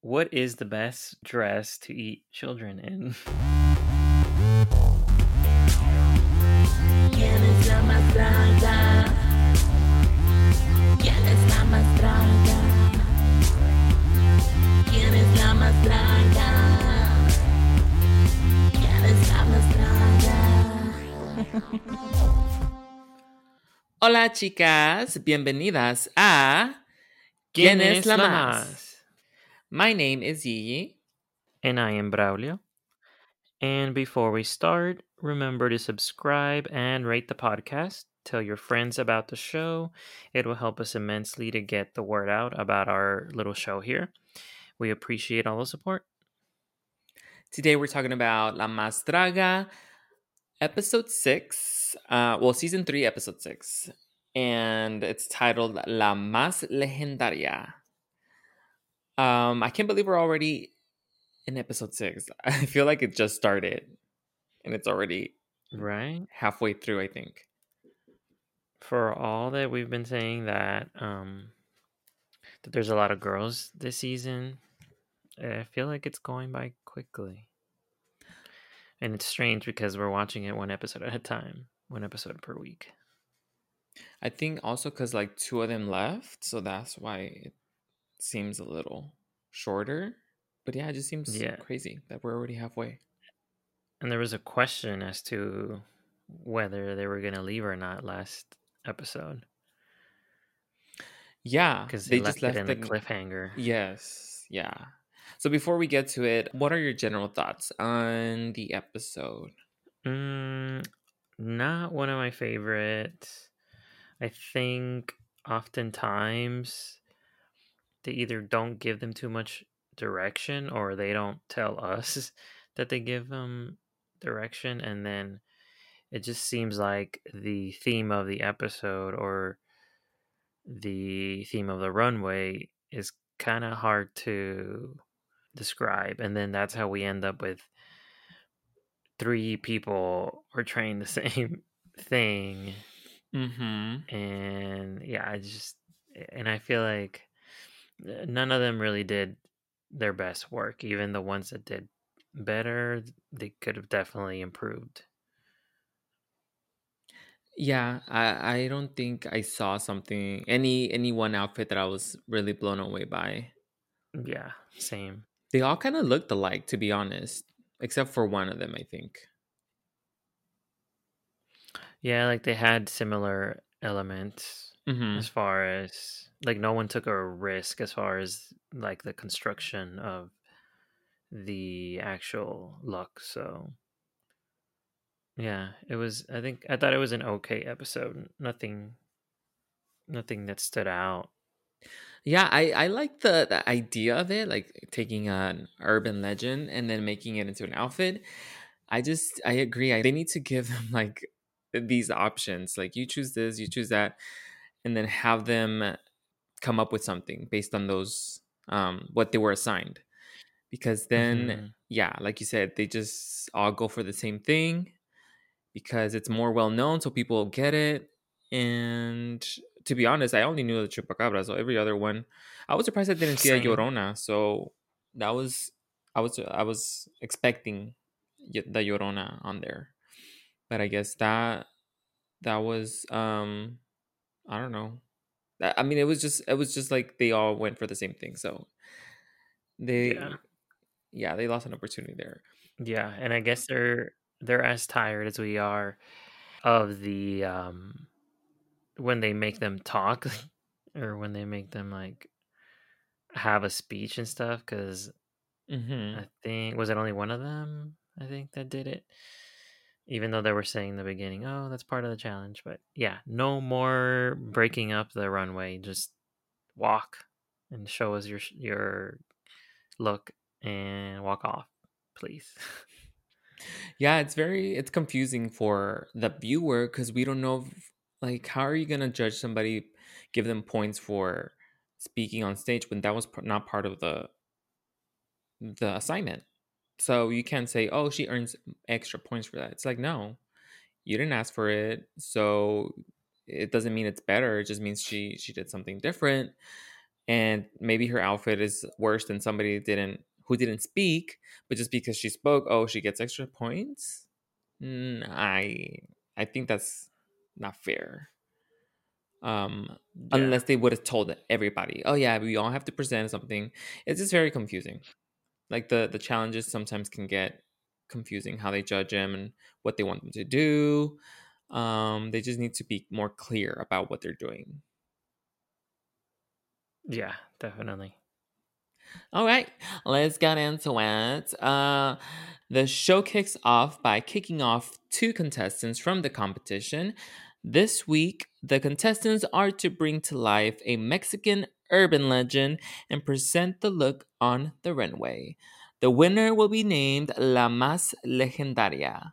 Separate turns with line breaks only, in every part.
What is the best dress to eat children in?
¿Quién es la más draga? ¿Quién es la más draga? ¿Quién es la más ¿Quién es la más
My name is Yi.
And I am Braulio. And before we start, remember to subscribe and rate the podcast. Tell your friends about the show. It will help us immensely to get the word out about our little show here. We appreciate all the support.
Today we're talking about La Más Draga, episode 6. Uh, well, season 3, episode 6. And it's titled La Más Legendaria. Um, I can't believe we're already in episode six. I feel like it just started, and it's already
right
halfway through. I think.
For all that we've been saying that um that there's a lot of girls this season, I feel like it's going by quickly. And it's strange because we're watching it one episode at a time, one episode per week.
I think also because like two of them left, so that's why it seems a little shorter. But yeah, it just seems
Yeah.
crazy that we're already halfway.
And there was a question as to whether they were going to leave or not last episode
Yeah,
because
they
they,
just
left
left
it in
the
the cliffhanger.
Yes, yeah. So before we get to it, what are your general thoughts on the episode?
Mm, not one of my favorites. I think oftentimes they either don't give them too much direction or they don't tell us that they give them direction and then it just seems like the theme of the episode or the theme of the runway is kind of hard to describe and then that's how we end up with three people are portraying the same thing
Mm-hmm.
and yeah i just and i feel like none of them really did their best work even the ones that did better they could have definitely improved
Yeah, I I don't think I saw something any any one outfit that I was really blown away by.
yeah same
They all kind of looked alike, to be honest, except for one of them, I think.
yeah like they had similar elements
Mm-hmm.
as far as like no one took a risk as far as like the construction of the actual look so yeah it was i think i thought it was an okay episode nothing nothing that stood out
Yeah, I I like the the idea of it, like taking an urban legend and then making it into an outfit. I just I agree. I, they need to give them like these options, like you choose this, you choose that, and then have them come up with something based on those um what they were assigned. Because then,
Mhm.
yeah, like you said, they just all go for the same thing because it's more well known, so people get it. And to be honest, I only knew the chupacabra, so every other one, I was surprised I didn't see a. Llorona. So that was I was I was expecting the Llorona on there, but I guess that that was um I don't know. I mean, it was just it was just like they all went for the same thing. So they
Yeah.
yeah they lost an opportunity there.
yeah and i guess they're they're as tired as we are of the um when they make them talk or when they make them like have a speech and stuff because
Mm-hmm.
I think was it only one of them? I think that did it. Even though they were saying in the beginning, "Oh, that's part of the challenge," but yeah, no more breaking up the runway. Just walk and show us your your look and walk off, please.
Yeah, it's very it's confusing for the viewer because we don't know if, like how are you gonna judge somebody, give them points for speaking on stage when that was not part of the the assignment. So you can't say, "Oh, she earns extra points for that." It's like, no, you didn't ask for it, so it doesn't mean it's better. It just means she she did something different, and maybe her outfit is worse than somebody didn't who didn't speak, but just because she spoke, oh, she gets extra points. Mm, I I think that's not fair. Um,
Yeah.
unless they would have told everybody, oh yeah, we all have to present something. It's just very confusing. Like the the challenges sometimes can get confusing how they judge them and what they want them to do. Um, they just need to be more clear about what they're doing.
Yeah, definitely.
All right, let's get into it. Uh, the show kicks off by kicking off two contestants from the competition. This week, the contestants are to bring to life a Mexican urban legend and present the look on the runway. The winner will be named La Más Legendaria.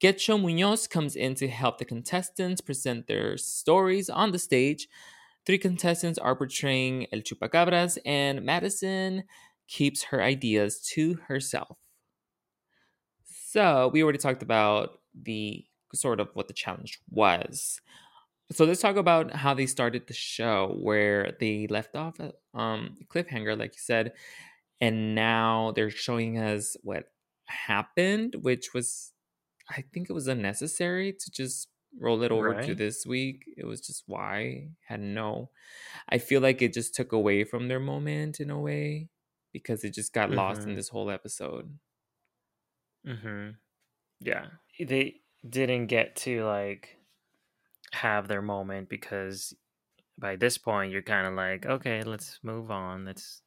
Getcho Munoz comes in to help the contestants present their stories on the stage. Three contestants are portraying El Chupacabras, and Madison keeps her ideas to herself. So, we already talked about the sort of what the challenge was. So, let's talk about how they started the show, where they left off um, cliffhanger, like you said, and now they're showing us what happened, which was, I think it was unnecessary to just roll it over to this week. It was just why had no. I feel like it just took away from their moment in a way because it just got lost in
Mhm.
this whole episode.
Mm-hmm. Yeah. They didn't get to like have their moment because by this point you're kind of like, okay, let's move on. Let's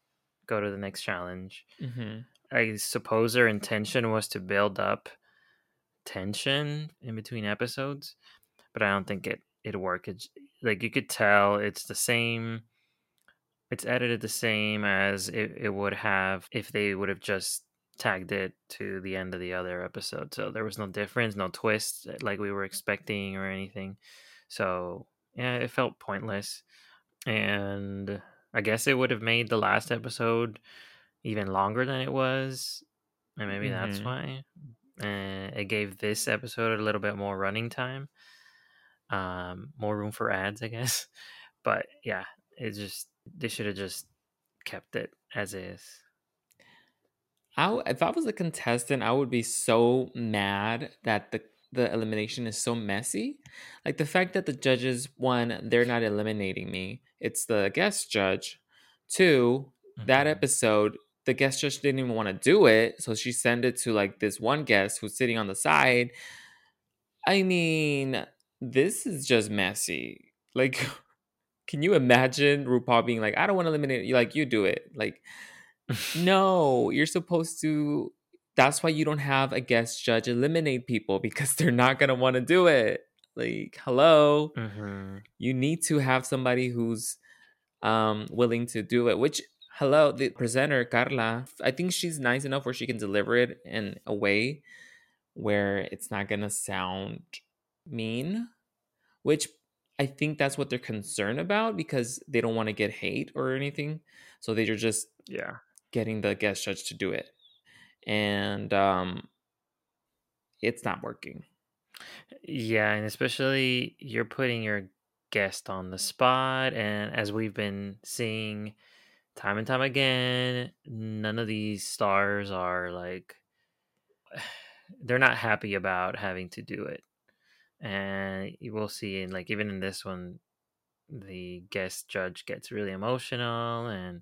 go to the next challenge.
hmm
I suppose their intention was to build up tension in between episodes, but I don't think it it worked. It's, like you could tell it's the same. It's edited the same as it, it would have if they would have just tagged it to the end of the other episode. So there was no difference, no twist uh, like we were expecting or anything. So yeah, it felt pointless. And I guess it would have made the last episode even longer than it was. And maybe that's
Mhm.
why. Uh, it gave this episode a little bit more running time. Um, more room for ads, I guess. But yeah, it just they should have just kept it as is.
I if I was a contestant, I would be so mad that the the elimination is so messy. Like the fact that the judges one, they're not eliminating me. It's the guest judge. Two, that
Mhm.
episode, the guest judge didn't even want to do it, so she sent it to like this one guest who's sitting on the side. I mean, this is just messy. Like, can you imagine RuPaul being like, "I don't want to eliminate you, like you do it." Like, no, you're supposed to. That's why you don't have a guest judge eliminate people because they're not gonna want to do it. Like, hello,
Mhm.
you need to have somebody who's um willing to do it. Which, hello, the presenter Carla, I think she's nice enough where she can deliver it in a way where it's not gonna sound mean. Which I think that's what they're concerned about because they don't want to get hate or anything. So they're just
Yeah.
getting the guest judge to do it and um it's not working
Yeah, and especially you're putting your guest on the spot and as we've been seeing time and time again, none of these stars are like they're not happy about having to do it. And you will see in like even in this one the guest judge gets really emotional and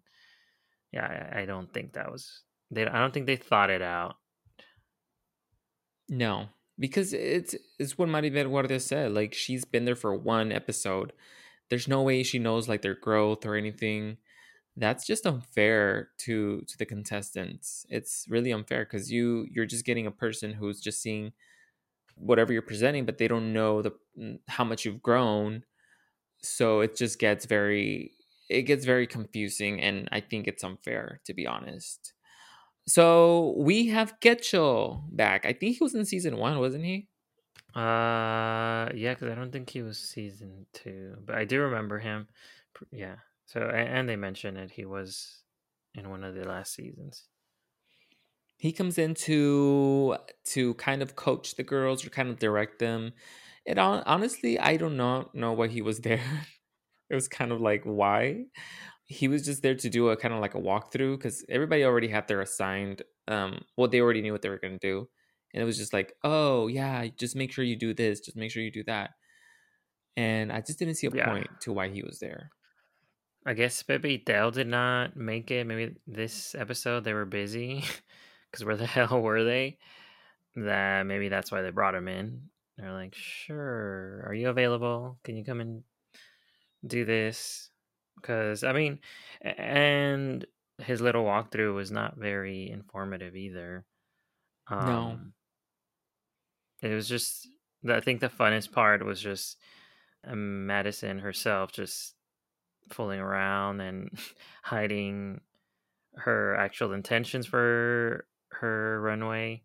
yeah, I, I don't think that was they I don't think they thought it out.
no because it's it's what maribel guardia said like she's been there for one episode. There's no way she knows like their growth or anything. That's just unfair to to the contestants. It's really unfair because you you're just getting a person who's just seeing whatever you're presenting but they don't know the mm, how much you've grown. So it just gets very it gets very confusing and i think it's unfair to be honest so we have Getchell back i think he was in season one wasn't he
Uh, yeah, because I don't think he was season two, but I do remember him. Yeah. So and they mentioned it. He was in one of the last seasons.
he comes in to to kind of coach the girls or kind of direct them it honestly i do not know why he was there it was kind of like why he was just there to do a kind of like a walkthrough because everybody already had their assigned um well they already knew what they were going to do and it was just like oh yeah just make sure you do this just make sure you do that and i just didn't see a
Yeah.
point to why he was there
I guess maybe Dale did not make it. Maybe this episode they were busy because where the hell were they? That maybe that's why they brought him in. They're like, sure, are you available? Can you come and do this? Because I mean, and his little walkthrough was not very informative either.
No.
Um, it was just. I think the funnest part was just uh, Madison herself just fooling around and hiding her actual intentions for her runway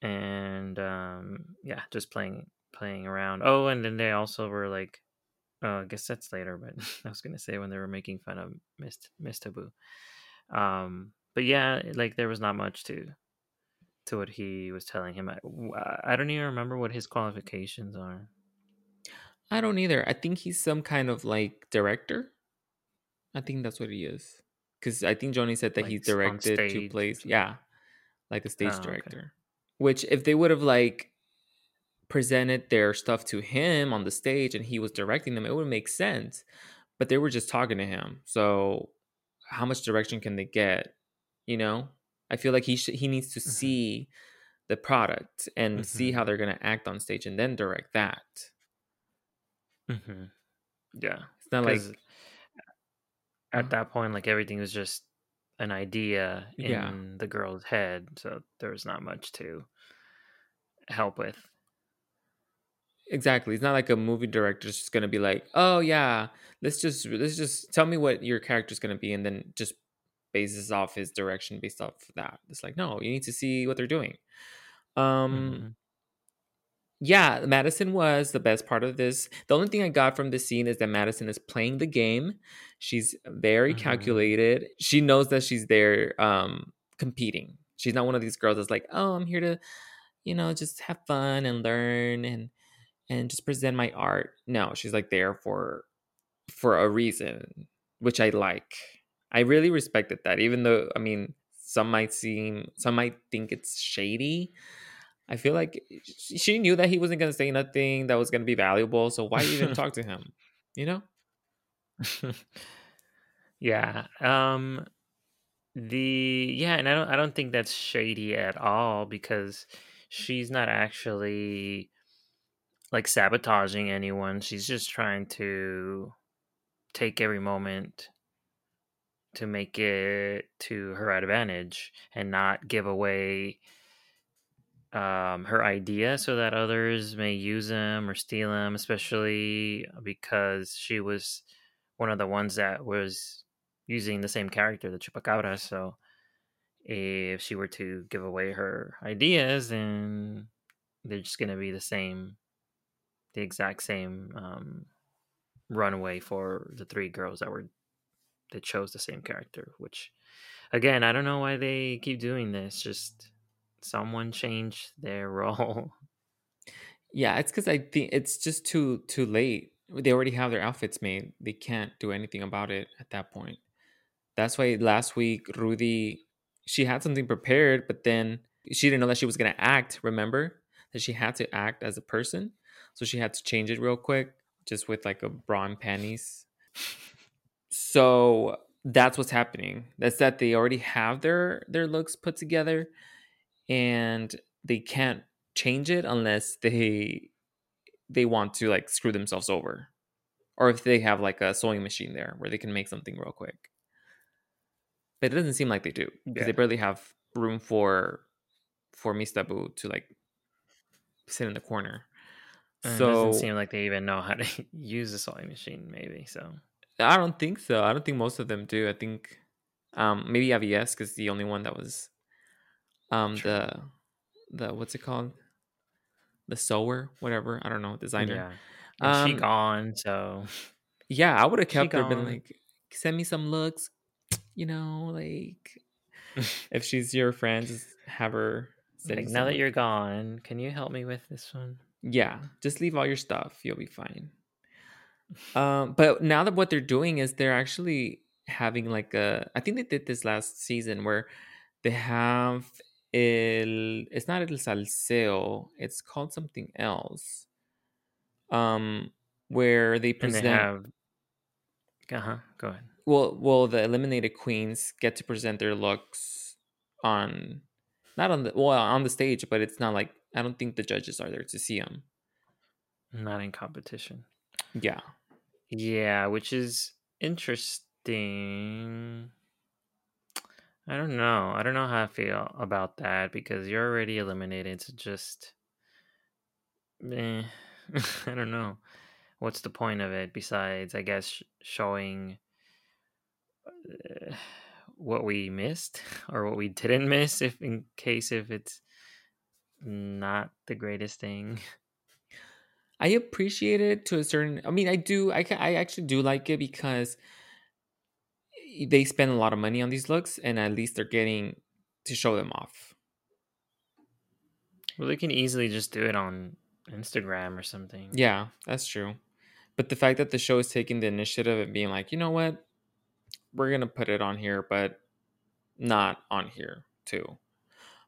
and um yeah just playing playing around oh and then they also were like oh, i guess that's later but i was gonna say when they were making fun of miss miss taboo. Um but yeah like there was not much to to what he was telling him. I, I don't even remember what his qualifications are.
I don't either. I think he's some kind of like director. I think that's what he is. Because i think johnny said that
Like on
directed two plays yeah like a stage
Oh, okay.
director. Which if they would have like presented their stuff to him on the stage and he was directing them it would make sense but they were just talking to him. So how much direction can they get you know? I feel like he should he needs to
Mhm.
see the product and see
Mhm.
how they're going to act on stage and then direct that.
Hmm yeah.
It's not like
at that point like everything was just an idea in
Yeah.
the girl's head so there was not much to help with
exactly it's not like a movie director's just going to be like oh yeah let's just let's just tell me what your character's going to be and then just bases off his direction based off that it's like no you need to see what they're doing um
Mhm.
yeah, Madison was the best part of this. The only thing I got from this scene is that Madison is playing the game. She's very
Mhm.
calculated. She knows that she's there um competing. She's not one of these girls that's like, "Oh, I'm here to, you know, just have fun and learn and and just present my art." No, she's like there for for a reason, which I like. I really respected that even though I mean, some might seem some might think it's shady. I feel like she knew that he wasn't going to say nothing that was going to be valuable. So why even talk to him? You know?
yeah um the yeah and i don't i don't think that's shady at all because she's not actually like sabotaging anyone she's just trying to take every moment to make it to her advantage and not give away um, her idea so that others may use them or steal them, especially because she was one of the ones that was using the same character, the Chupacabra. So if she were to give away her ideas, then they're just going to be the same, the exact same um, runway for the three girls that were that chose the same character. Which, again, I don't know why they keep doing this. Just someone changed their role.
Yeah, it's because I think it's just too too late. They already have their outfits made. They can't do anything about it at that point. That's why last week Rudy she had something prepared, but then she didn't know that she was gonna act. Remember that she had to act as a person, so she had to change it real quick, just with like a bra and panties. So that's what's happening. That's that they already have their their looks put together, and they can't change it unless they they want to like screw themselves over, or if they have like a sewing machine there where they can make something real quick. But it doesn't seem like they do because they barely have room for for Mistabu to like sit in the corner.
And it
so
doesn't seem like they even know how to use a sewing machine, maybe. So
I don't think so. I don't think most of them do. I think um maybe AVS because the only one that was um
True.
the the what's it called the sewer whatever I don't know designer.
yeah. And she
Um,
gone, so
Yeah, I would have
She
kept her. Been like, send me some looks. You know, like if she's your friend, just have her.
Like now that you're gone, can you help me with this one?
Yeah, just leave all your stuff. You'll be fine. Um, but now that what they're doing is they're actually having like a I think they did this last season where they have el it's not el salseo, it's called something else. Um where they
And
present
they have. Uh huh. Go ahead.
well well the eliminated queens get to present their looks on not on the well on the stage, but it's not like I don't think the judges are there to see them.
Not in competition.
Yeah.
Yeah, which is interesting. I don't know. I don't know how I feel about that because you're already eliminated. So just, eh, I don't know. What's the point of it besides, I guess, showing uh, what we missed or what we didn't miss, if in case if it's not the greatest thing.
I appreciate it to a certain. I mean, I do. I I actually do like it because they spend a lot of money on these looks, and at least they're getting to show them off.
Well, they can easily just do it on Instagram or something.
Yeah, that's true. But the fact that the show is taking the initiative and being like, you know what, we're gonna put it on here, but not on here too.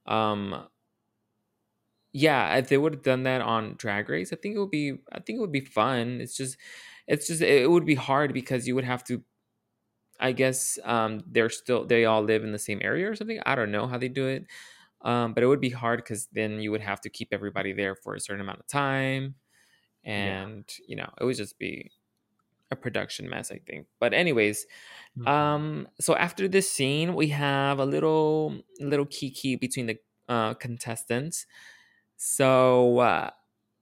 Um, yeah, if they would have done that on Drag Race, I think it would be. I think it would be fun. It's just, it's just, it would be hard because you would have to. I guess um, they're still they all live in the same area or something. I don't know how they do it, um, but it would be hard because then you would have to keep everybody there for a certain amount of time,
Yeah.
and you know it would just be a production mess. I think. But anyways,
Mhm.
um, so after this scene, we have a little little kiki between the uh, contestants. So uh,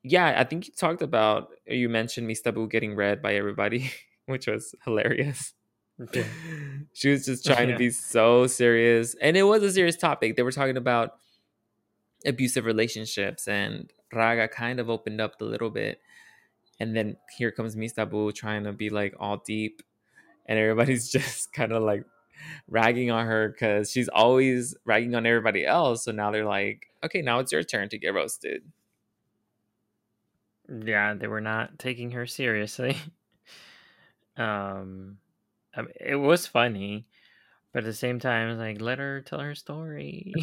yeah, I think you talked about you mentioned Mistabu getting read by everybody, which was hilarious.
Yeah.
she was just trying
Yeah.
to be so serious, and it was a serious topic. They were talking about abusive relationships, and Raga kind of opened up a little bit, and then here comes Mistabu trying to be like all deep, and everybody's just kind of like ragging on her because she's always ragging on everybody else. So now they're like, okay, now it's your turn to get roasted.
yeah, they were not taking her seriously. um, I mean, it was funny, but at the same time, like let her tell her story.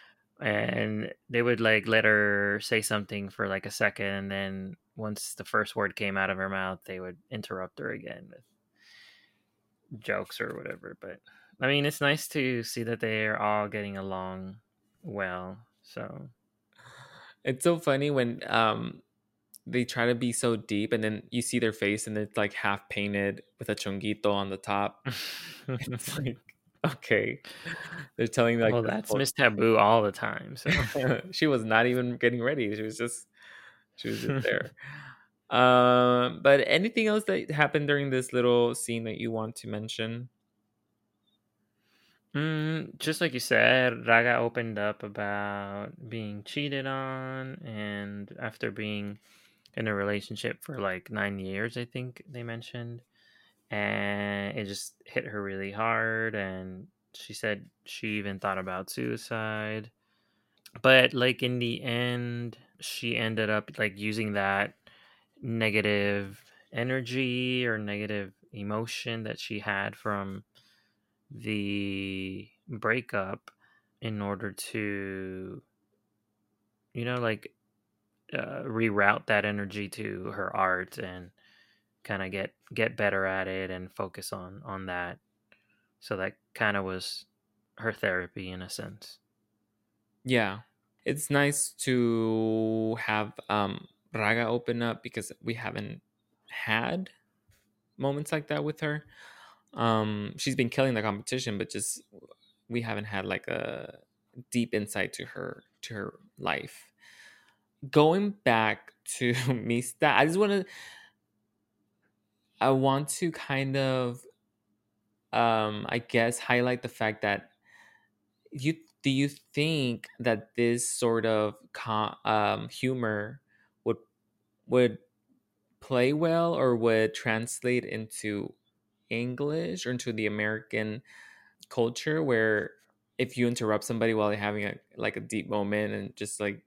and they would like let her say something for like a second, and then once the first word came out of her mouth, they would interrupt her again with jokes or whatever. But I mean, it's nice to see that they're all getting along well. So
it's so funny when um they try to be so deep and then you see their face and it's like half painted with a chonguito on the top. It's like okay. They're telling like
well, that's Miss Taboo all the time. So
she was not even getting ready. She was just she was just there. Um, but anything else that happened during this little scene that you want to mention?
Mm, just like you said, Raga opened up about being cheated on, and after being in a relationship for like nine years, I think they mentioned, and it just hit her really hard. And she said she even thought about suicide. But like in the end, she ended up like using that negative energy or negative emotion that she had from the breakup in order to you know like uh, reroute that energy to her art and kind of get get better at it and focus on on that so that kind of was her therapy in a sense
Yeah. It's nice to have um Raga open up because we haven't had moments like that with her. Um she's been killing the competition but just we haven't had like a deep insight to her to her life. Going back to Mista, I just want to I want to kind of um I guess highlight the fact that you do you think that this sort of com- um, humor would play well or would translate into English or into the American culture where if you interrupt somebody while they're having a like a deep moment and just like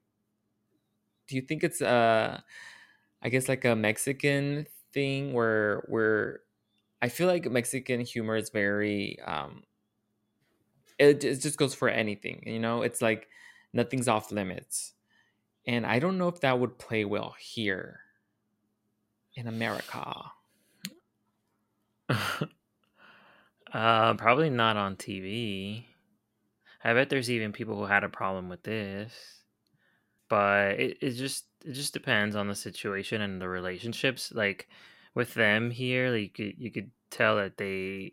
do you think it's uh I guess like a Mexican thing where where I feel like Mexican humor is very um it, it just goes for anything, you know? It's like nothing's off limits. And I don't know if that would play well here in America.
uh, probably not on TV. I bet there's even people who had a problem with this, but it, it just it just depends on the situation and the relationships. Like with them here, like you could, you could tell that they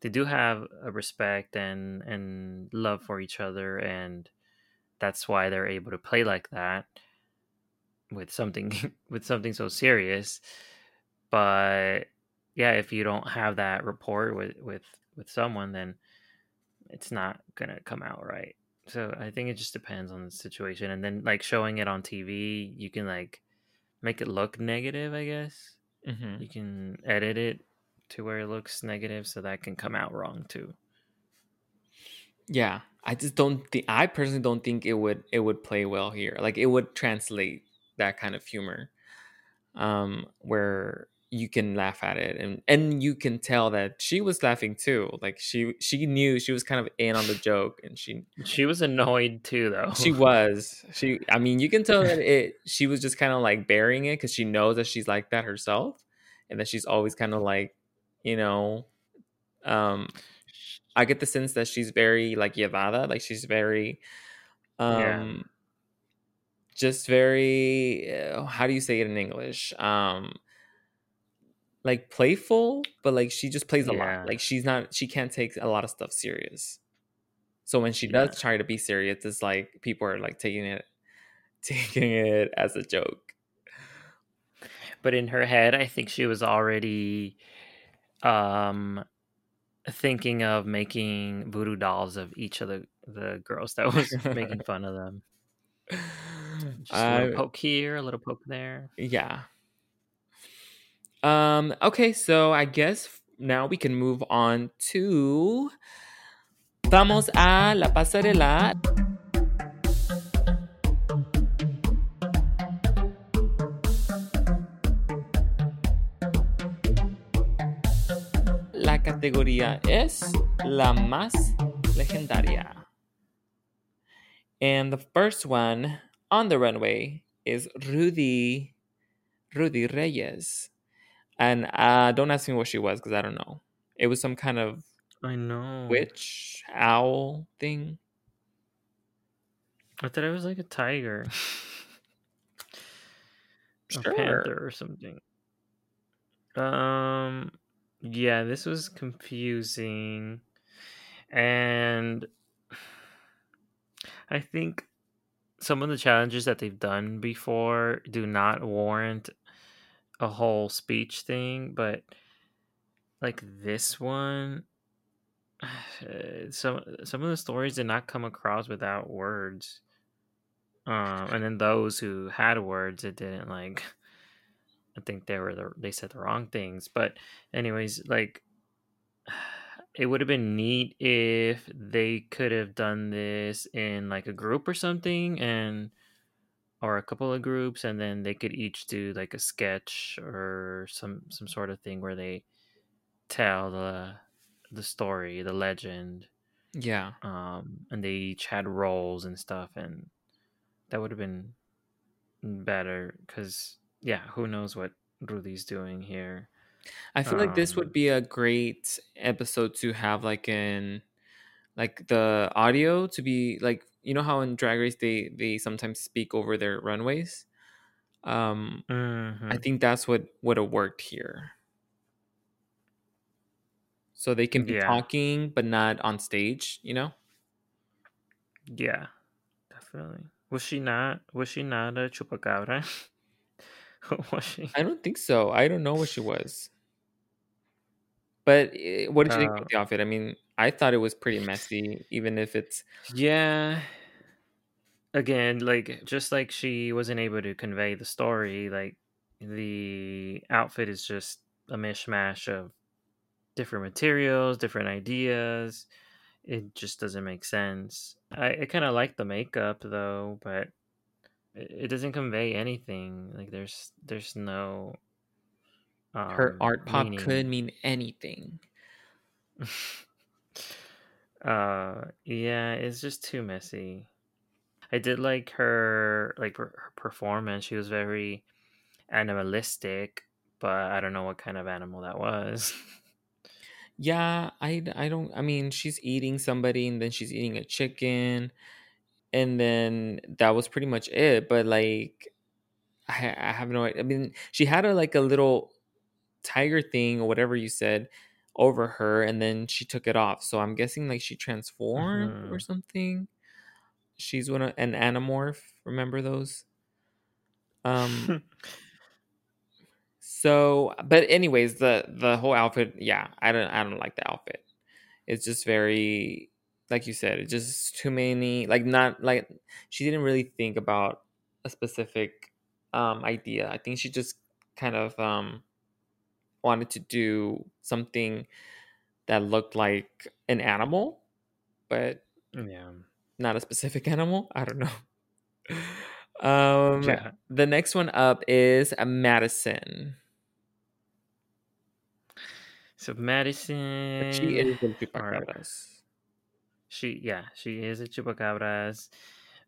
they do have a respect and and love for each other, and that's why they're able to play like that with something with something so serious. But yeah, if you don't have that rapport with with with someone, then it's not gonna come out right. So I think it just depends on the situation, and then like showing it on TV, you can like make it look negative. I guess
hmm
you can edit it to where it looks negative, so that can come out wrong too.
Yeah, I just don't think I personally don't think it would it would play well here. Like it would translate that kind of humor, um, where you can laugh at it and and you can tell that she was laughing too. Like she she knew she was kind of in on the joke, and she
She was annoyed too, though.
she was she. I mean, you can tell that it. She was just kind of like burying it because she knows that she's like that herself, and that she's always kind of like, you know, um, I get the sense that she's very like llevada, like she's very
Yeah.
um just very uh, how do you say it in English? Um like playful, but like she just plays a
Yeah.
lot. Like she's not she can't take a lot of stuff serious. So when she
Yeah.
does try to be serious, it's like people are like taking it taking it as a joke.
But in her head, I think she was already um thinking of making voodoo dolls of each of the the girls that was making fun of them. Just a little poke here, a little poke there.
yeah. Um okay, so I guess now we can move on to Vamos a la pasarela. Categoría es la más legendaria. And the first one on the runway is Rudy Rudy Reyes. And uh, don't ask me what she was because I don't know. It was some kind of
I know.
witch owl thing.
I thought it was like a tiger. a panther or something. Um yeah, this was confusing. And I think some of the challenges that they've done before do not warrant a whole speech thing, but like this one some some of the stories did not come across without words. Um and then those who had words it didn't like I think they were the they said the wrong things. But anyways, like it would have been neat if they could have done this in like a group or something and or a couple of groups and then they could each do like a sketch or some some sort of thing where they tell the the story, the legend,
Yeah.
um and they each had roles and stuff and that would have been better cuz yeah, who knows what Rudy's doing here.
I feel like this
Um
would be a great episode to have like in like the audio to be like you know how in drag race they they sometimes speak over their runways um i
mhm.
think that's what would have worked here so they can be
Yeah.
talking but not on stage you know
Yeah, definitely. Was she not? Was she not a chupacabra? was she?
i don't think so i don't know what she was but eh, what did you think
Uh,
about the outfit i mean i thought it was pretty messy even if it's
yeah. Again, like just like she wasn't able to convey the story, like the outfit is just a mishmash of different materials, different ideas. It just doesn't make sense. I, I kind of like the makeup though, but it, doesn't convey anything. Like there's there's no
Her
um,
art pop
meaning.
could mean anything.
uh, yeah, it's just too messy. I did like her like her her performance. She was very animalistic, but I don't know what kind of animal that was.
Yeah, I I don't I mean, she's eating somebody and then she's eating a chicken and then that was pretty much it, but like I I have no I mean, she had a like a little tiger thing or whatever you said over her and then she took it off. So I'm guessing like she transformed or
Mhm.
something. She's one of an animorph, remember those? Um so but anyways, the the whole outfit, yeah, I don't I don't like the outfit. It's just very like you said, it's just too many like not like she didn't really think about a specific um idea. I think she just kind of um wanted to do something that looked like an animal, but
yeah.
not a specific animal. I don't know. Um
Yeah.
the next one up is a Madison.
So Madison
she is the chupacabras.
She yeah, she is a chupacabras.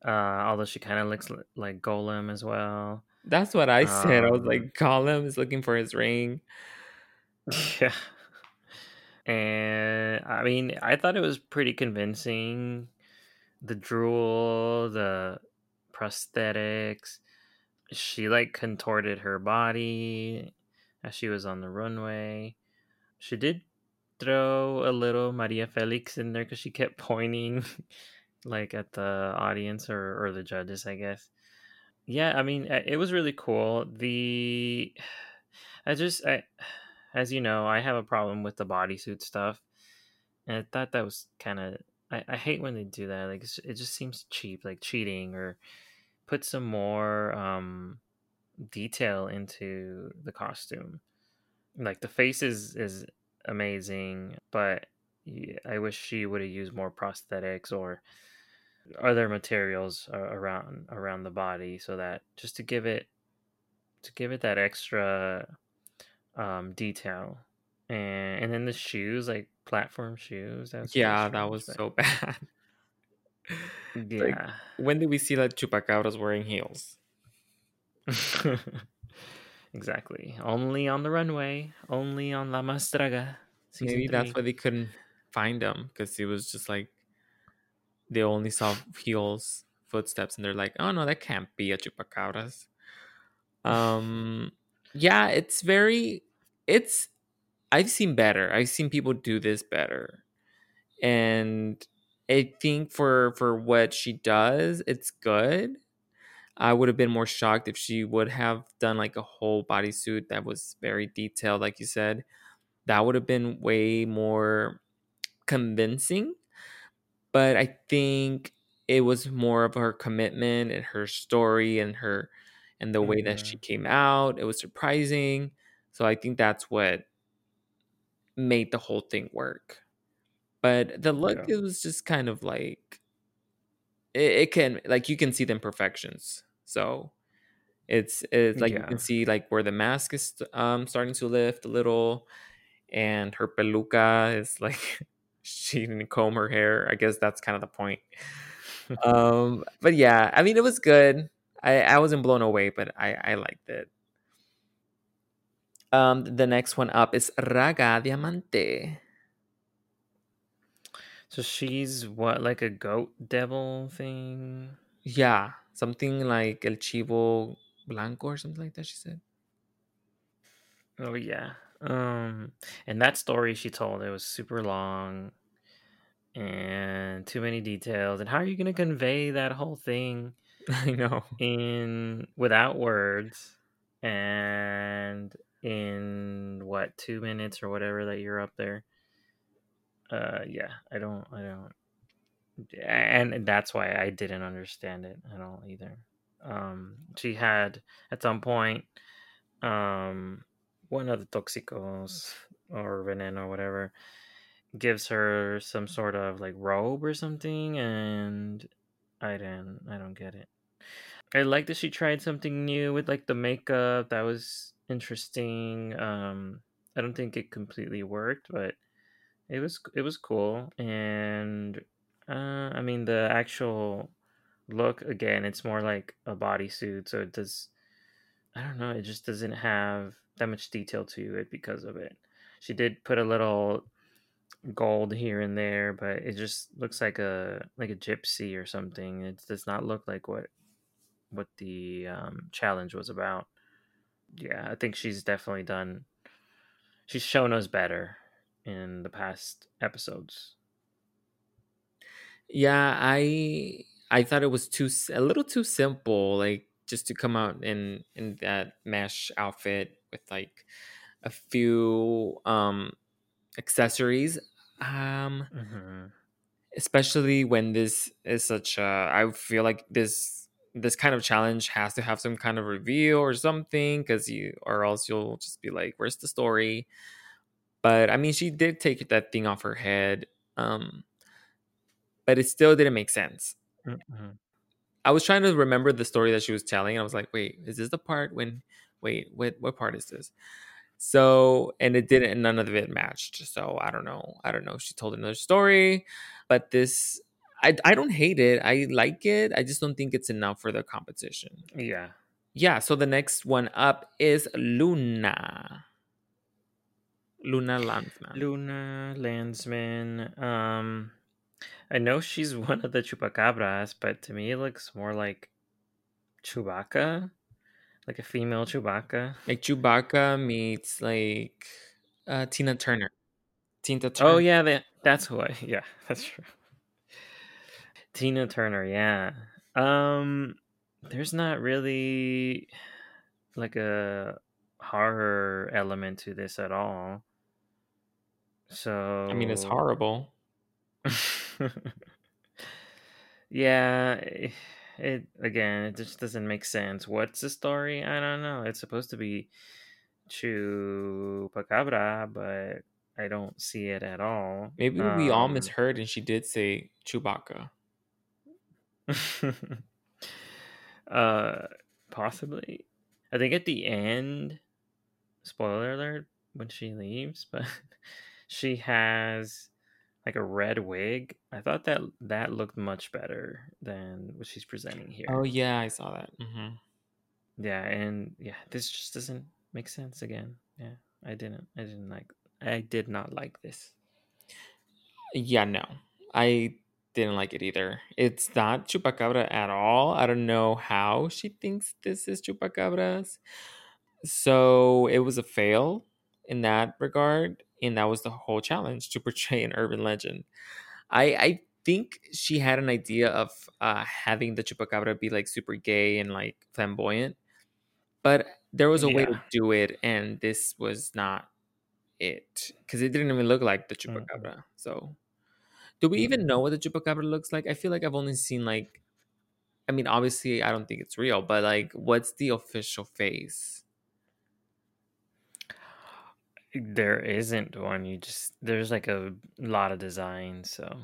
Uh although she kind of looks li- like Gollum as well.
That's what I said. I was
Um
like, Gollum is looking for his ring.
yeah. And I mean, I thought it was pretty convincing. The drool, the prosthetics. She like contorted her body as she was on the runway. She did throw a little Maria Felix in there because she kept pointing like at the audience or, or the judges, I guess. Yeah, I mean, it was really cool. The I just I as you know, I have a problem with the bodysuit stuff. And I thought that was kind of I, I hate when they do that. Like it just seems cheap, like cheating or put some more um detail into the costume. Like the face is is amazing, but I wish she would have used more prosthetics or other materials around around the body so that just to give it to give it that extra um detail. And and then the shoes, like platform shoes, that was really
Yeah, that was
but
so bad. like,
yeah.
when did we see like chupacabras wearing heels?
exactly. Only on the runway. Only on La Más Draga.
Maybe that's why they couldn't find him because he was just like they only saw heels, footsteps, and they're like, "Oh no, that can't be a chupacabras." Um, yeah, it's very, it's. I've seen better. I've seen people do this better, and I think for for what she does, it's good. I would have been more shocked if she would have done like a whole bodysuit that was very detailed, like you said. That would have been way more convincing. But I think it was more of her commitment and her story and her and the way that she
Mhm.
came out. It was surprising. So I think that's what made the whole thing work. But the look,
Yeah.
it was just kind of like it, it can like you can see the imperfections. So it's it's like you can see like where the mask is um starting to lift a little, and her peluca is like she didn't comb her hair. I guess that's kind of the point. Um, but yeah, I mean it was good. I I wasn't blown away, but I I liked it. Um, the next one up is Raga Diamante.
so she's what, like a goat devil thing?
Yeah, something like El Chivo Blanco or something like that. She said.
Oh yeah. Um and that story she told it was super long and too many details. And how are you gonna convey that whole thing
I know.
in without words and in what two minutes or whatever that you're up there? Uh yeah, I don't I don't and that's why I didn't understand it at all either. Um she had at some point um one of the toxicos or veneno or whatever gives her some sort of like robe or something and i didn't i don't get it i like that she tried something new with like the makeup that was interesting. Um, I don't think it completely worked, but it was it was cool. And uh, I mean, the actual look again, it's more like a bodysuit, so it does. I don't know. It just doesn't have that much detail to it because of it. She did put a little gold here and there, but it just looks like a like a gypsy or something. It does not look like what what the um, challenge was about. Yeah, I think she's definitely done. She's shown us better in the past episodes.
Yeah, I I thought it was too s- a little too simple, like just to come out in in that mesh outfit with like a few um accessories. Um
hmm
especially when this is such a I feel like this this kind of challenge has to have some kind of reveal or something cuz you or else you'll just be like where's the story? But I mean she did take that thing off her head. Um but it still didn't make sense.
hmm
I was trying to remember the story that she was telling, and I was like, "Wait, is this the part when? Wait, what? What part is this?" So, and it didn't. and None of it matched. So I don't know. I don't know. She told another story, but this, I, I don't hate it. I like it. I just don't think it's enough for the competition.
Yeah,
Yeah. So the next one up is Luna. Luna Lansman.
Luna Lansman. Um, I know she's one of the chupacabras, but to me it looks more like Chewbacca, like a female Chewbacca.
like Chewbacca meets like uh, Tina Turner. Tina Turner.
Oh yeah, that that's who I. Yeah, that's true. Tina Turner. Yeah. Um, there's not really like a horror element to this at all. So
I mean, it's horrible.
yeah, it, it again, it just doesn't make sense. What's the story? I don't know. It's supposed to be Chupacabra, but I don't see it at all.
Maybe we all
Um,
misheard, and she did say Chewbacca.
uh, possibly. I think at the end, spoiler alert, when she leaves, but she has like a red wig. I thought that that looked much better than what she's presenting here.
Oh yeah, I saw that. hmm
Yeah, and yeah, this just doesn't make sense again. Yeah, I didn't. I didn't like. I did not like this.
Yeah, no, I didn't like it either. It's not Chupacabra at all. I don't know how she thinks this is Chupacabras. So it was a fail in that regard, and that was the whole challenge to portray an urban legend. I I think she had an idea of uh, having the Chupacabra be like super gay and like flamboyant, but there was a way to do it, and this was not it because it didn't even look like the
Mhm.
Chupacabra. So, do we even know what the Chupacabra looks like? I feel like I've only seen like, I mean, obviously, I don't think it's real, but like, what's the official face?
There isn't one. You just there's like a lot of designs. So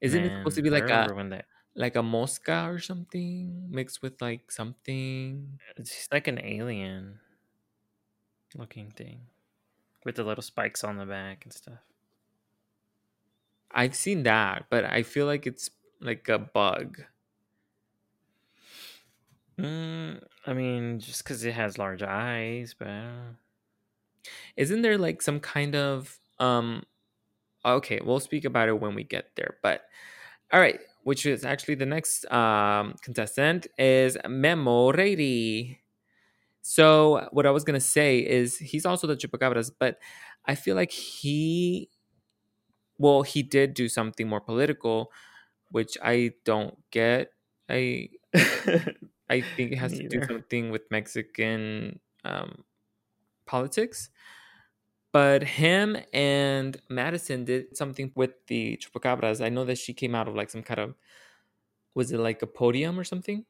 Isn't it supposed to be like a
when that
like a mosca or something mixed with like something?
it's like an alien looking thing with the little spikes on the back and stuff.
I've seen that, but I feel like it's like a bug.
Mm, I mean, just because it has large eyes, but I don't know.
Isn't there like some kind of um okay, we'll speak about it when we get there. But all right, which is actually the next um contestant is Memo Reyri. So what I was gonna say is he's also the Chupacabras, but I feel like he well, he did do something more political, which I don't get. I I think it has to do something with Mexican um, politics. But him and Madison did something with the Chupacabras. I know that she came out of like some kind of, was it like a podium or something?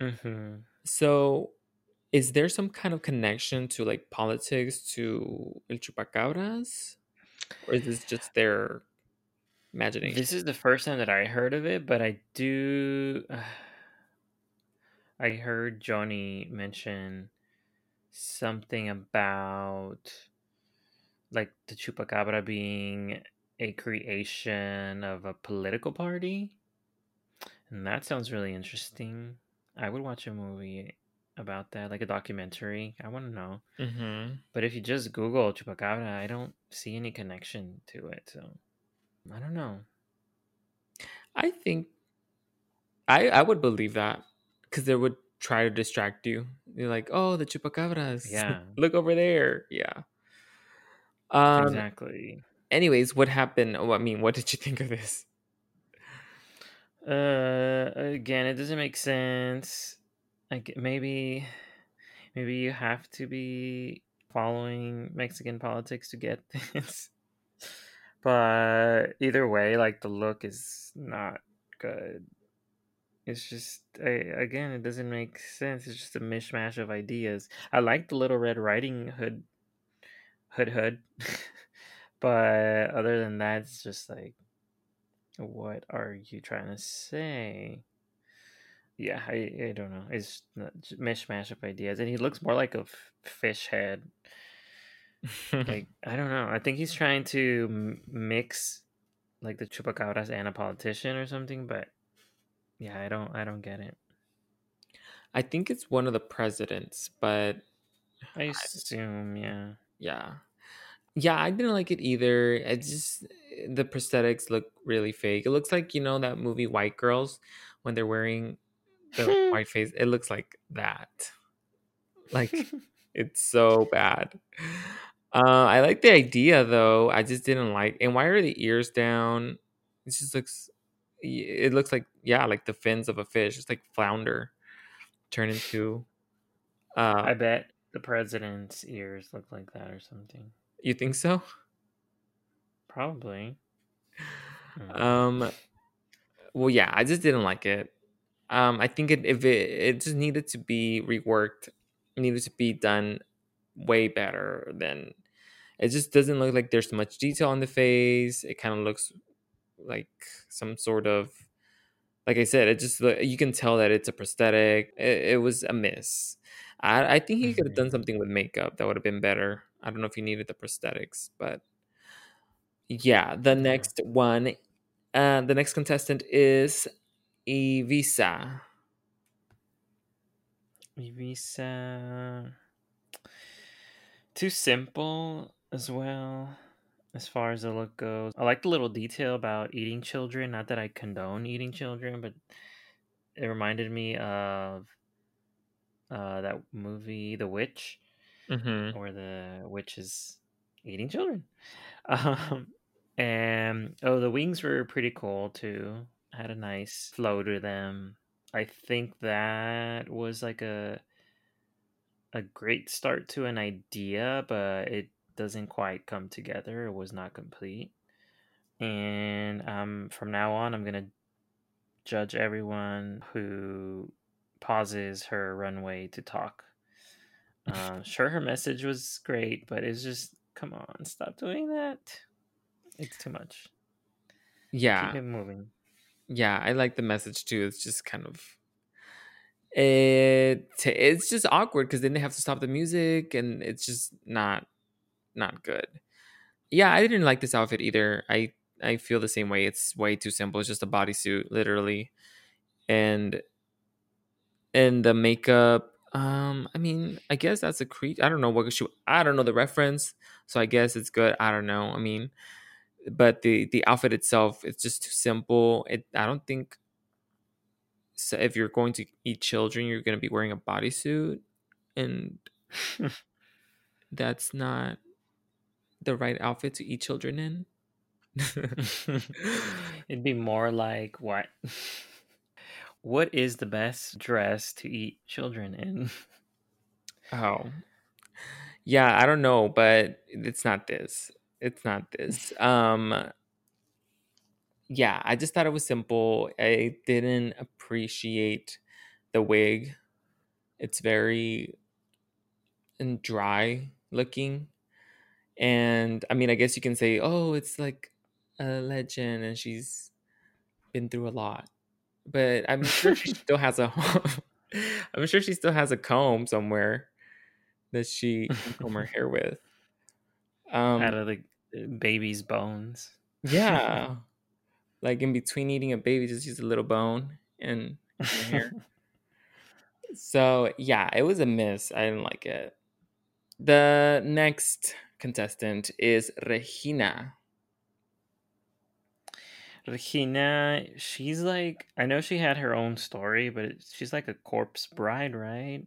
hmm
So is there some kind of connection to like politics to El Chupacabras? Or is this just their imagination?
This is the first time that I heard of it, but I do. I heard Johnny mention something about like the chupacabra being a creation of a political party. And that sounds really interesting. I would watch a movie about that, like a documentary. I want to know.
Mm-hmm.
But if you just Google chupacabra, I don't see any connection to it. So I don't know.
I think I I would believe that because there would try to distract you. You're like, oh, the chupacabras.
Yeah.
Look over there. Yeah. Um.
exactly.
Anyways, what happened? Oh, I mean, what did you think of this?
Uh, again, it doesn't make sense. Like maybe, maybe you have to be following Mexican politics to get this. But either way, like the look is not good. It's just I, again, it doesn't make sense. It's just a mishmash of ideas. I like the little Red Riding Hood, hood hood, but other than that, it's just like, what are you trying to say? Yeah, I, I don't know. It's mishmash of ideas, and he looks more like a f- fish head. Like I don't know. I think he's trying to m- mix like the chupacabras and a politician or something, but yeah, I don't I don't get it.
I think it's one of the presidents, but
I assume, yeah.
yeah, yeah, I didn't like it either. It just the prosthetics look really fake. It looks like you know that movie White Girls when they're wearing the white face. It looks like that. Like it's so bad. Uh, I like the idea though. I just didn't like. And why are the ears down? It just looks. It looks like yeah, like the fins of a fish. It's like flounder turn into. Uh,
I bet the president's ears look like that or something.
you think so?
Probably. Mm.
Um. Well, yeah, I just didn't like it. Um, I think it if it it just needed to be reworked, needed to be done way better than. It just doesn't look like there's much detail on the face. It kind of looks like some sort of, like I said, it just you can tell that it's a prosthetic. It, it was a miss. I I think he could have done
Mhm.
something with makeup that would have been better. I don't know if he needed the prosthetics, but yeah, the next one, uh, the next contestant is Evisa.
Visa. Too simple as well, as far as the look goes. I like the little detail about eating children. Not that I condone eating children, but it reminded me of uh, that movie, The Witch,
Mm-hmm.
where the witch is eating children. Um, and oh, the wings were pretty cool too. Had a nice flow to them. I think that was like a a great start to an idea, but it doesn't quite come together. It was not complete. And um, from now on, I'm gonna judge everyone who pauses her runway to talk. Uh, sure, her message was great, but it's just come on, stop doing that. It's too much.
Yeah,
Keep it moving.
yeah, I like the message too. It's just kind of it. It's just awkward because then they have to stop the music, and it's just not not good. Yeah, I didn't like this outfit either. I I feel the same way. It's way too simple. It's just a bodysuit, literally, and and the makeup. Um, I mean, I guess that's a creep. I don't know what she. I don't know the reference, so I guess it's good. I don't know. I mean, but the the outfit itself, it's just too simple. It. I don't think. So if you're going to eat children, you're going to be wearing a bodysuit, and that's not the right outfit to eat children in.
It'd be more like what? What is the best dress to eat children in?
Oh. Yeah, I don't know, but it's not this. It's not this. Um yeah, I just thought it was simple. I didn't appreciate the wig. It's very and dry looking. And I mean, I guess you can say, "Oh, it's like a legend and she's been through a lot." But I'm sure she still has a I'm sure she still has a comb somewhere that she can comb her hair with. Um,
Out of the uh, baby's bones.
yeah, like in between eating a baby, just use a little bone and hair. so yeah, it was a miss. I didn't like it. The next contestant is Regina.
Regina, she's like I know she had her own story, but she's like a corpse bride, right?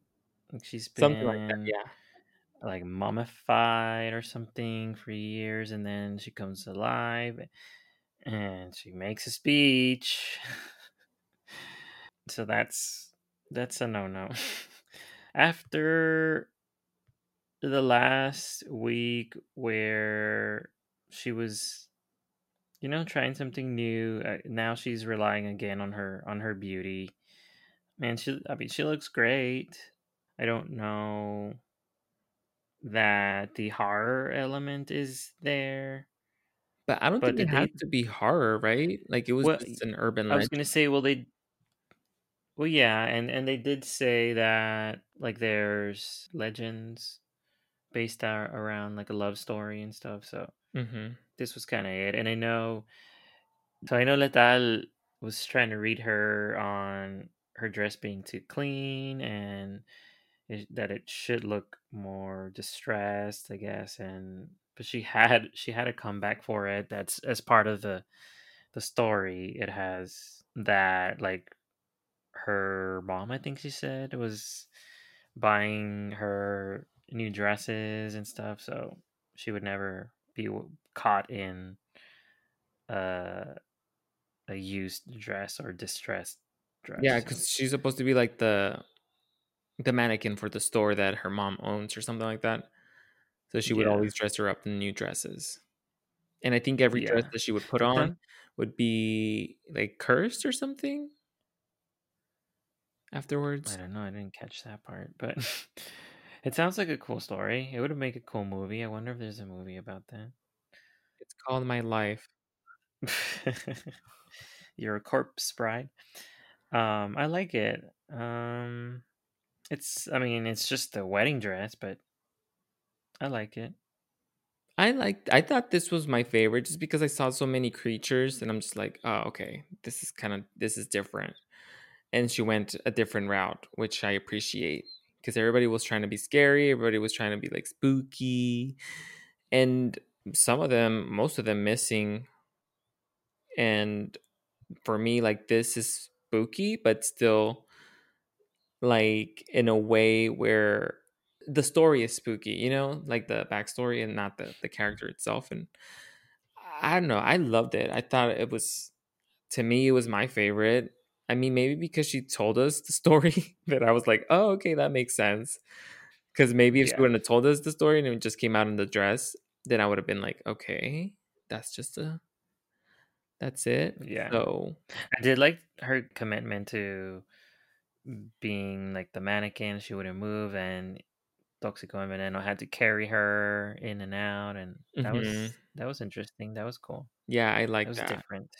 Like she's been
Something like that. Yeah.
like mummified or something for years and then she comes alive and she makes a speech so that's that's a no-no after the last week where she was you know trying something new uh, now she's relying again on her on her beauty man she i mean she looks great i don't know that the horror element is there.
But I don't
But
think it has to be horror, right? Like it was
Well,
just an urban legend.
I was gonna say, well, they, well, yeah, and and they did say that like there's legends based ar- around like a love story and stuff. So
hmm
this was kind of it. And I know, so I know Letal was trying to read her on her dress being too clean and it, that it should look more distressed, I guess. And but she had she had a comeback for it. That's as part of the the story. It has that like her mom, I think she said, was buying her new dresses and stuff, so she would never be caught in uh, a used dress or distressed dress.
Yeah, because she's supposed to be like the the mannequin for the store that her mom owns or something like that. So she would
Yeah.
always dress her up in new dresses. And I think every dress that she would put on would be like cursed or something afterwards.
I don't know. I didn't catch that part, but it sounds like a cool story. It would make a cool movie. I wonder if there's a movie about that.
It's called My Life.
You're a corpse bride. Um, I like it. Um, it's. I mean, it's just a wedding dress, but I like it.
I liked I thought this was my favorite just because I saw so many creatures and I'm just like, oh okay, this is kind of this is different. And she went a different route, which I appreciate. Because everybody was trying to be scary, everybody was trying to be like spooky. And some of them, most of them missing. And for me, like this is spooky, but still like in a way where the story is spooky, you know, like the backstory and not the the character itself. And I don't know, I loved it. I thought it was to me it was my favorite. I mean, maybe because she told us the story that I was like, oh, okay, that makes sense. Because maybe if she wouldn't have told us the story and it just came out in the dress, then I would have been like, okay, that's just a, that's it.
Yeah.
So
I did like her commitment to being like the mannequin. She wouldn't move, and Toxico and Veneno had to carry her in and out, and that was
Mhm.
that was interesting. That was cool.
yeah, I
That
like
was
that.
different.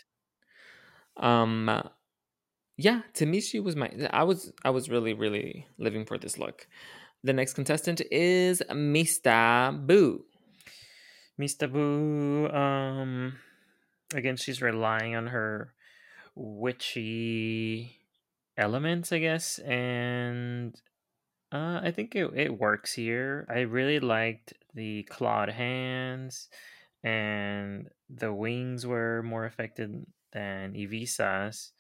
Um, yeah, to me she was my. I was I was really really living for this look. The next contestant is Mista Boo.
Mista Boo, um, again, she's relying on her witchy elements, I guess, and uh, I think it, it works here. I really liked the clawed hands, and the wings were more affected than Ivisa's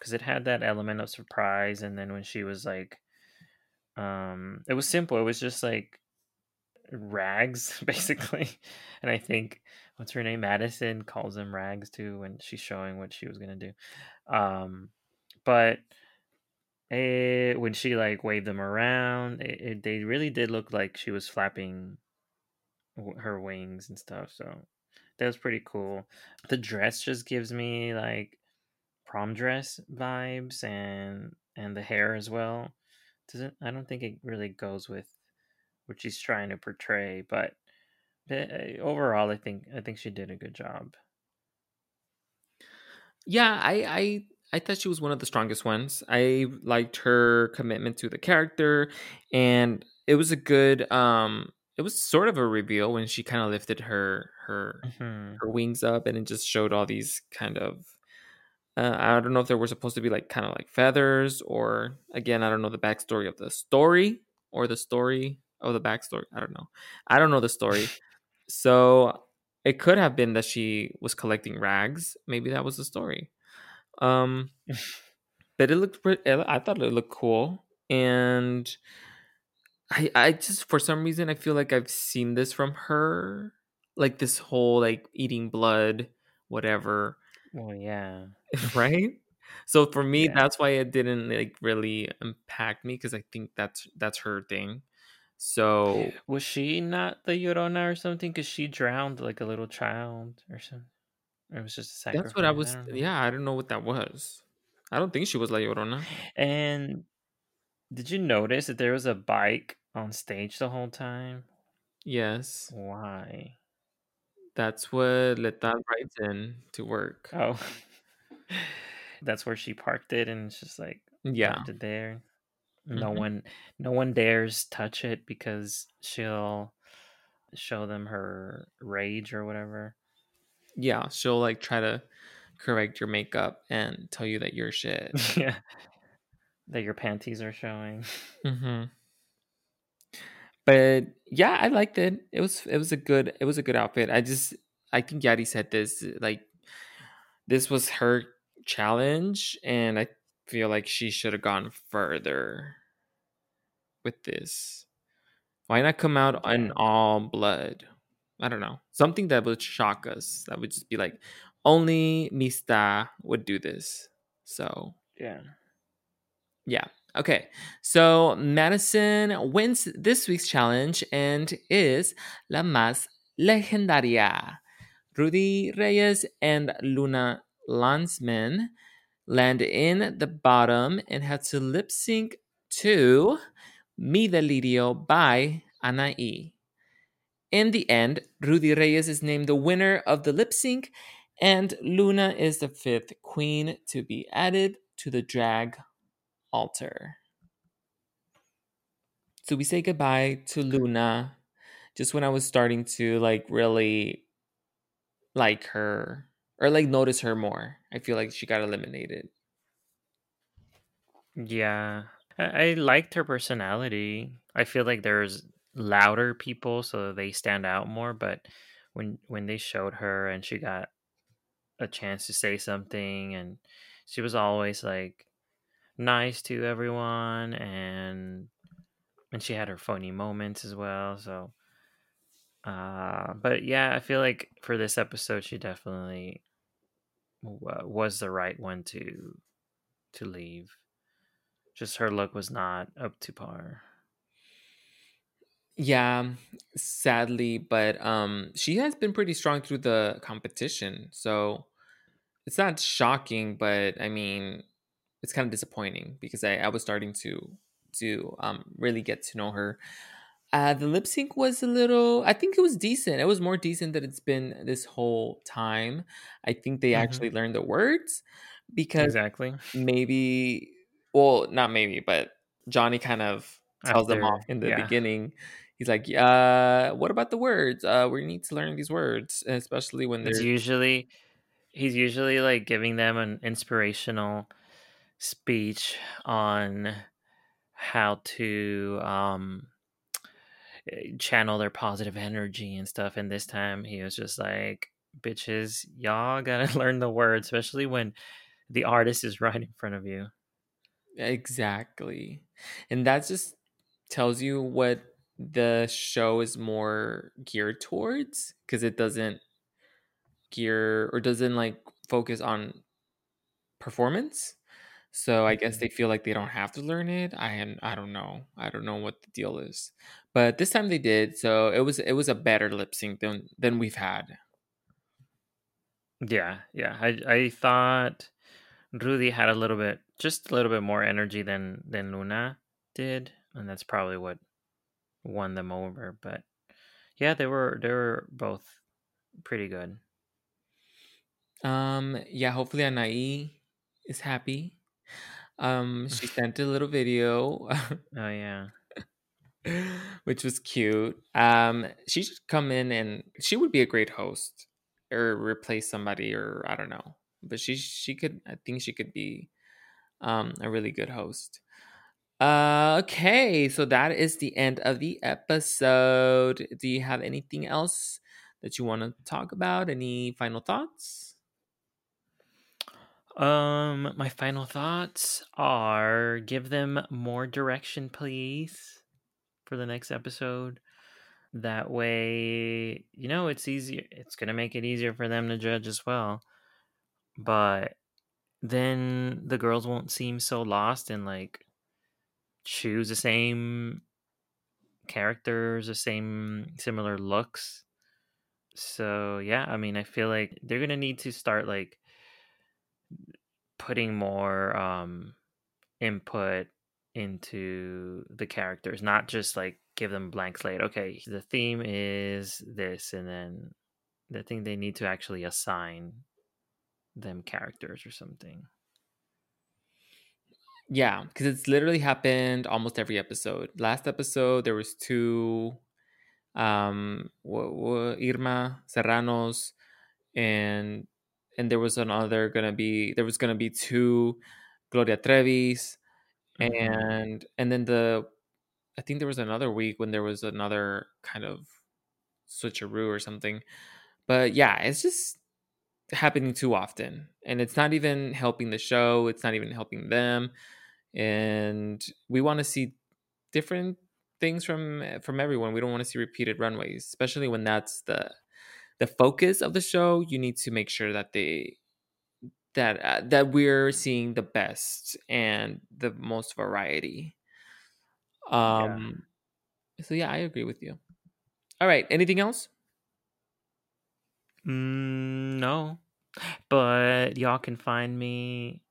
because it had that element of surprise. And then when she was like, um, it was simple. It was just like rags basically and i think what's her name madison calls them rags too when she's showing what she was gonna do um but eh, when she like waved them around it, it, they really did look like she was flapping her wings and stuff so that was pretty cool the dress just gives me like prom dress vibes and and the hair as well doesn't i don't think it really goes with what she's trying to portray but eh, overall i think i think she did a good job
Yeah, I I I thought she was one of the strongest ones. I liked her commitment to the character, and it was a good um it was sort of a reveal when she kind of lifted her her
Mhm.
her wings up and it just showed all these kind of uh, I don't know if there were supposed to be like kind of like feathers or again I don't know the backstory of the story or the story of the backstory. I don't know. I don't know the story. so it could have been that she was collecting rags. Maybe that was the story. Um, but it looked. pre- I thought it looked cool, and I I just for some reason I feel like I've seen this from her, like this whole like eating blood, whatever,
Well, yeah.
right? So for me,
Yeah.
that's why it didn't like really impact me because I think that's that's her thing. So
Was she not the Llorona or something? Because she drowned like a little child or something. Or it was just a sacrifice.
that's what I was.
don't
yeah, I don't know what that was. I don't think she was La Llorona.
And did you notice that there was a bike on stage the whole time?
Yes,
Why?
That's what Letal rides in to work.
Oh, that's where she parked it, and it's just like
Yeah,
it there. No
Mhm.
one, no one dares touch it because she'll show them her rage or whatever.
yeah. She'll like try to correct your makeup and tell you that you're shit.
yeah, that your panties are showing.
hmm But yeah, I liked it. It was it was a good it was a good outfit. I just I think Yadi said this like this was her challenge, and I feel like she should have gone further with this. Why not come out in all blood? I don't know. Something that would shock us. That would just be like only Mista would do this. So
Yeah.
yeah. Okay. So Madison wins this week's challenge and is la más legendaria. Rudy Reyes and Luna Lansman land in the bottom and had to lip sync to Mi Delirio by Anahí. In the end, Rudy Reyes is named the winner of the lip sync, and Luna is the fifth queen to be added to the drag altar. So we say goodbye to Luna just when I was starting to like really like her or like notice her more. I feel like she got eliminated.
Yeah. I, I liked her personality. I feel like there's louder people so they stand out more, but when when they showed her and she got a chance to say something and she was always like nice to everyone and and she had her funny moments as well, so uh but yeah, I feel like for this episode she definitely wa- was the right one to to leave. Just her look was not up to par.
Yeah, sadly, but um she has been pretty strong through the competition. So it's not shocking, but I mean it's kind of disappointing because I, I was starting to to um really get to know her. Uh the lip sync was a little I think it was decent. It was more decent than it's been this whole time. I think they
Mhm.
actually learned the words because
Exactly.
maybe well not maybe but johnny kind of tells them off in the
yeah.
beginning he's like uh what about the words uh we need to learn these words especially when
It's
they're
usually he's usually like giving them an inspirational speech on how to um eh, channel their positive energy and stuff and this time he was just like bitches y'all gotta learn the words especially when the artist is right in front of you.
Exactly and that just tells you what the show is more geared towards because it doesn't gear or doesn't like focus on performance so i guess
Mhm.
they feel like they don't have to learn it i i don't know i don't know what the deal is but this time they did so it was it was a better lip sync than than we've had
Yeah, yeah. I I thought Rudy had a little bit, just a little bit more energy than than Luna did, and that's probably what won them over. But yeah, they were they were both pretty good.
um yeah hopefully anahí is happy um she sent a little video
Oh yeah,
which was cute. Um, she should come in and she would be a great host or replace somebody or I don't know. But she she could I think she could be um a really good host. Uh okay, so that is the end of the episode. Do you have anything else that you want to talk about? Any final thoughts?
Um, my final thoughts are give them more direction, please, for the next episode. That way, you know, it's easier. It's gonna make it easier for them to judge as well. But then the girls won't seem so lost and like choose the same characters, the same similar looks. So yeah, I mean, I feel like they're gonna need to start like putting more um input into the characters, not just like give them blank slate. Okay, the theme is this, and then I think they need to actually assign them characters or something.
Yeah, because it's literally happened almost every episode. Last episode there was two um Irma Serranos and and there was another gonna be there was gonna be two Gloria Trevis
Mhm.
and and then the I think there was another week when there was another kind of switcheroo or something. But yeah, it's just happening too often. And it's not even helping the show, it's not even helping them. And we want to see different things from from everyone. We don't want to see repeated runways, especially when that's the the focus of the show. You need to make sure that they that uh, that we're seeing the best and the most variety.
Yeah.
Um so yeah, I agree with you. All right, anything else?
Mm, no, but y'all can find me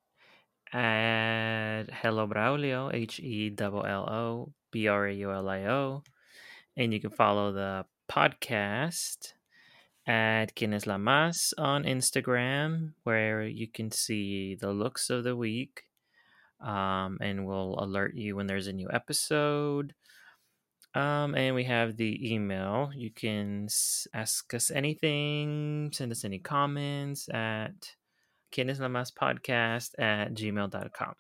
at Hello Braulio, H E L L O B R A U L I O, and you can follow the podcast at Guinness La Mas on Instagram, where you can see the looks of the week, um, and we'll alert you when there's a new episode. Um, and we have the email. You can s- ask us anything, send us any comments at podcast at gmail.com.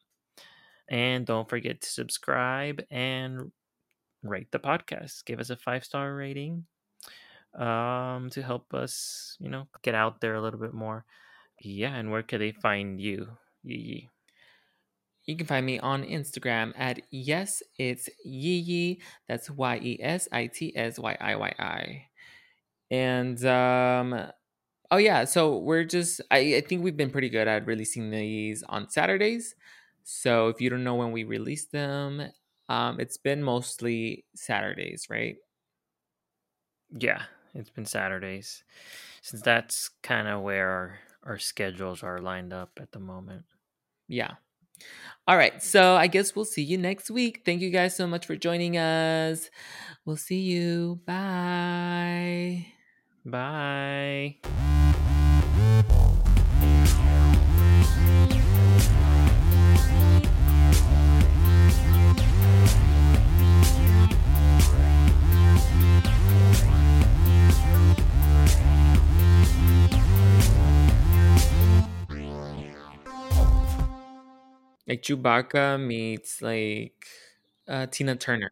And don't forget to subscribe and rate the podcast. Give us a five star rating um, to help us, you know, get out there a little bit more. Yeah, and where can they find you? Yee.
You can find me on Instagram at yes, it's Yee. That's Y E S I T S Y I Y I. And um oh yeah, so we're just I, I think we've been pretty good at releasing these on Saturdays. So if you don't know when we release them, um it's been mostly Saturdays, right?
Yeah, it's been Saturdays since that's kind of where our, our schedules are lined up at the moment.
Yeah. All right. So I guess we'll see you next week. Thank you guys so much for joining us. We'll see you. Bye.
Bye.
Like Chewbacca meets like uh, Tina Turner.